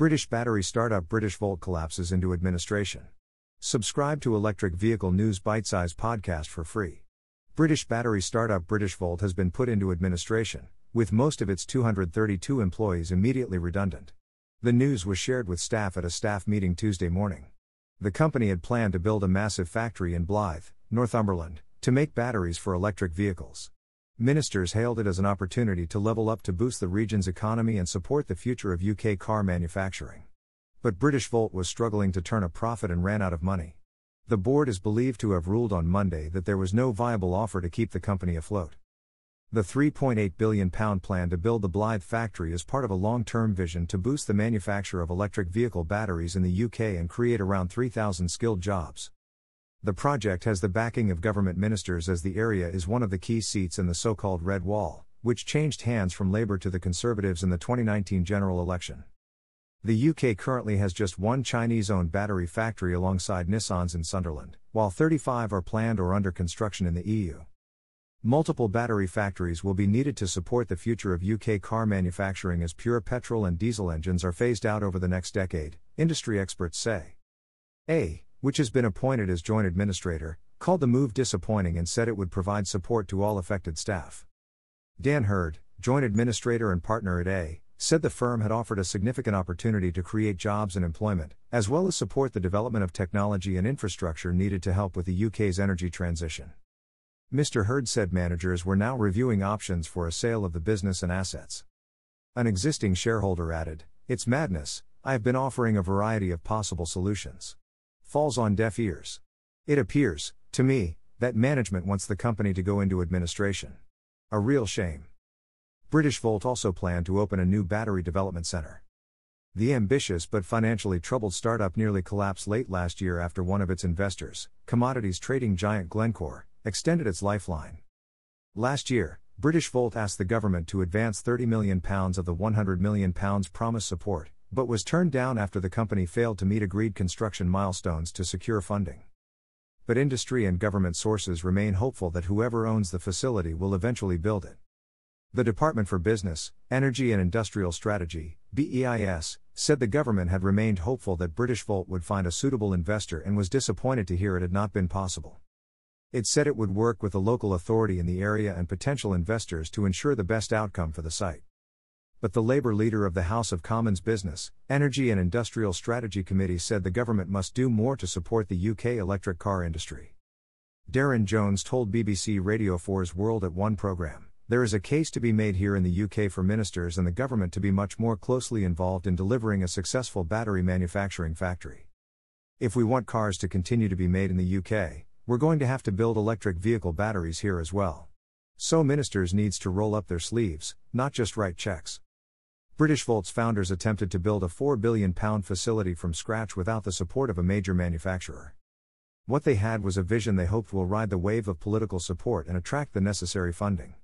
British battery startup Britishvolt collapses into administration. Subscribe to Electric Vehicle News Bite Size podcast for free. British battery startup Britishvolt has been put into administration, with most of its 232 employees immediately redundant. The news was shared with staff at a staff meeting Tuesday morning. The company had planned to build a massive factory in Blyth, Northumberland, to make batteries for electric vehicles. Ministers hailed it as an opportunity to level up to boost the region's economy and support the future of UK car manufacturing. But Britishvolt was struggling to turn a profit and ran out of money. The board is believed to have ruled on Monday that there was no viable offer to keep the company afloat. The £3.8 billion plan to build the Blyth factory is part of a long term vision to boost the manufacture of electric vehicle batteries in the UK and create around 3,000 skilled jobs. The project has the backing of government ministers as the area is one of the key seats in the so called Red Wall, which changed hands from Labour to the Conservatives in the 2019 general election. The UK currently has just one Chinese owned battery factory alongside Nissan's in Sunderland, while 35 are planned or under construction in the EU. Multiple battery factories will be needed to support the future of UK car manufacturing as pure petrol and diesel engines are phased out over the next decade, industry experts say. EY, which has been appointed as joint administrator, called the move disappointing and said it would provide support to all affected staff. Dan Hurd, joint administrator and partner at EY, said the firm had offered a significant opportunity to create jobs and employment, as well as support the development of technology and infrastructure needed to help with the UK's energy transition. Mr. Hurd said managers were now reviewing options for a sale of the business and assets. An existing shareholder added, It's madness, I have been offering a variety of possible solutions. Falls on deaf ears. It appears, to me, that management wants the company to go into administration. A real shame. Britishvolt also planned to open a new battery development center. The ambitious but financially troubled startup nearly collapsed late last year after one of its investors, commodities trading giant Glencore, extended its lifeline. Last year, Britishvolt asked the government to advance £30 million of the £100 million promised support, but was turned down after the company failed to meet agreed construction milestones to secure funding. But industry and government sources remain hopeful that whoever owns the facility will eventually build it. The Department for Business, Energy and Industrial Strategy, BEIS, said the government had remained hopeful that Britishvolt would find a suitable investor and was disappointed to hear it had not been possible. It said it would work with the local authority in the area and potential investors to ensure the best outcome for the site. But the Labour leader of the House of Commons Business, Energy and Industrial Strategy Committee said the government must do more to support the UK electric car industry. Darren Jones told BBC Radio 4's World at One programme. There is a case to be made here in the UK for ministers and the government to be much more closely involved in delivering a successful battery manufacturing factory. If we want cars to continue to be made in the UK, we're going to have to build electric vehicle batteries here as well. So ministers needs to roll up their sleeves, not just write checks. Britishvolt's founders attempted to build a 4 billion pound facility from scratch without the support of a major manufacturer. What they had was a vision they hoped will ride the wave of political support and attract the necessary funding.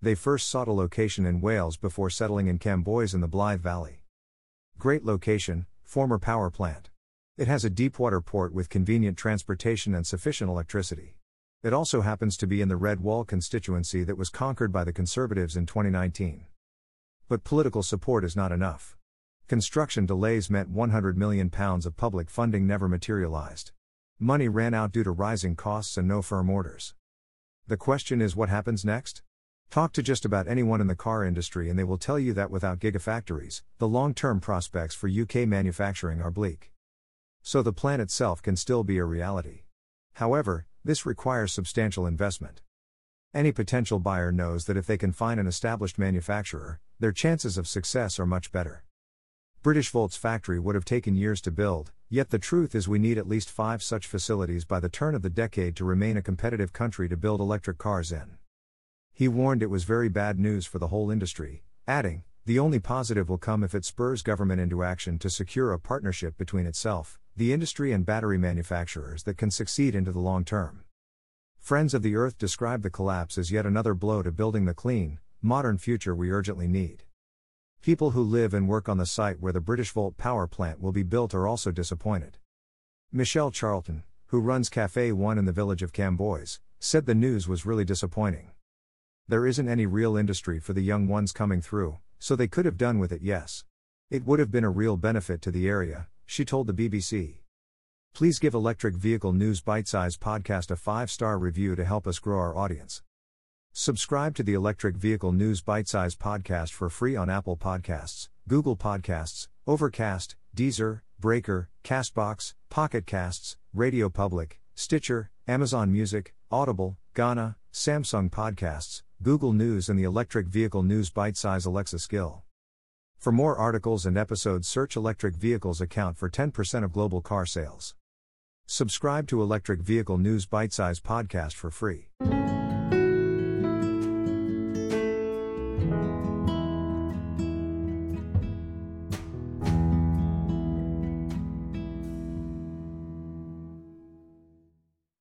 They first sought a location in Wales before settling in Cambois in the Blyth Valley. Great location, former power plant. It has a deepwater port with convenient transportation and sufficient electricity. It also happens to be in the Red Wall constituency that was conquered by the Conservatives in 2019. But political support is not enough. Construction delays meant £100 million of public funding never materialized. Money ran out due to rising costs and no firm orders. The question is what happens next? Talk to just about anyone in the car industry and they will tell you that without gigafactories, the long term prospects for UK manufacturing are bleak. So the plan itself can still be a reality. However, this requires substantial investment. Any potential buyer knows that if they can find an established manufacturer, their chances of success are much better. Britishvolt's factory would have taken years to build, yet the truth is we need at least five such facilities by the turn of the decade to remain a competitive country to build electric cars in. He warned it was very bad news for the whole industry, adding, the only positive will come if it spurs government into action to secure a partnership between itself, the industry, and battery manufacturers that can succeed into the long term. Friends of the Earth describe the collapse as yet another blow to building the clean, modern future we urgently need. People who live and work on the site where the Britishvolt power plant will be built are also disappointed. Michelle Charlton, who runs Cafe One in the village of Cambois, said the news was really disappointing. There isn't any real industry for the young ones coming through, so they could have done with it, yes. It would have been a real benefit to the area, she told the BBC. Please give Electric Vehicle News Bite Size Podcast a five star review to help us grow our audience. Subscribe to the Electric Vehicle News Bite Size Podcast for free on Apple Podcasts, Google Podcasts, Overcast, Deezer, Breaker, Castbox, Pocket Casts, Radio Public, Stitcher, Amazon Music, Audible, Gaana, Samsung Podcasts, Google News, and the Electric Vehicle News Bite Size Alexa skill. For more articles and episodes, search electric vehicles account for 10% of global car sales. Subscribe to Electric Vehicle News Bite Size Podcast for free.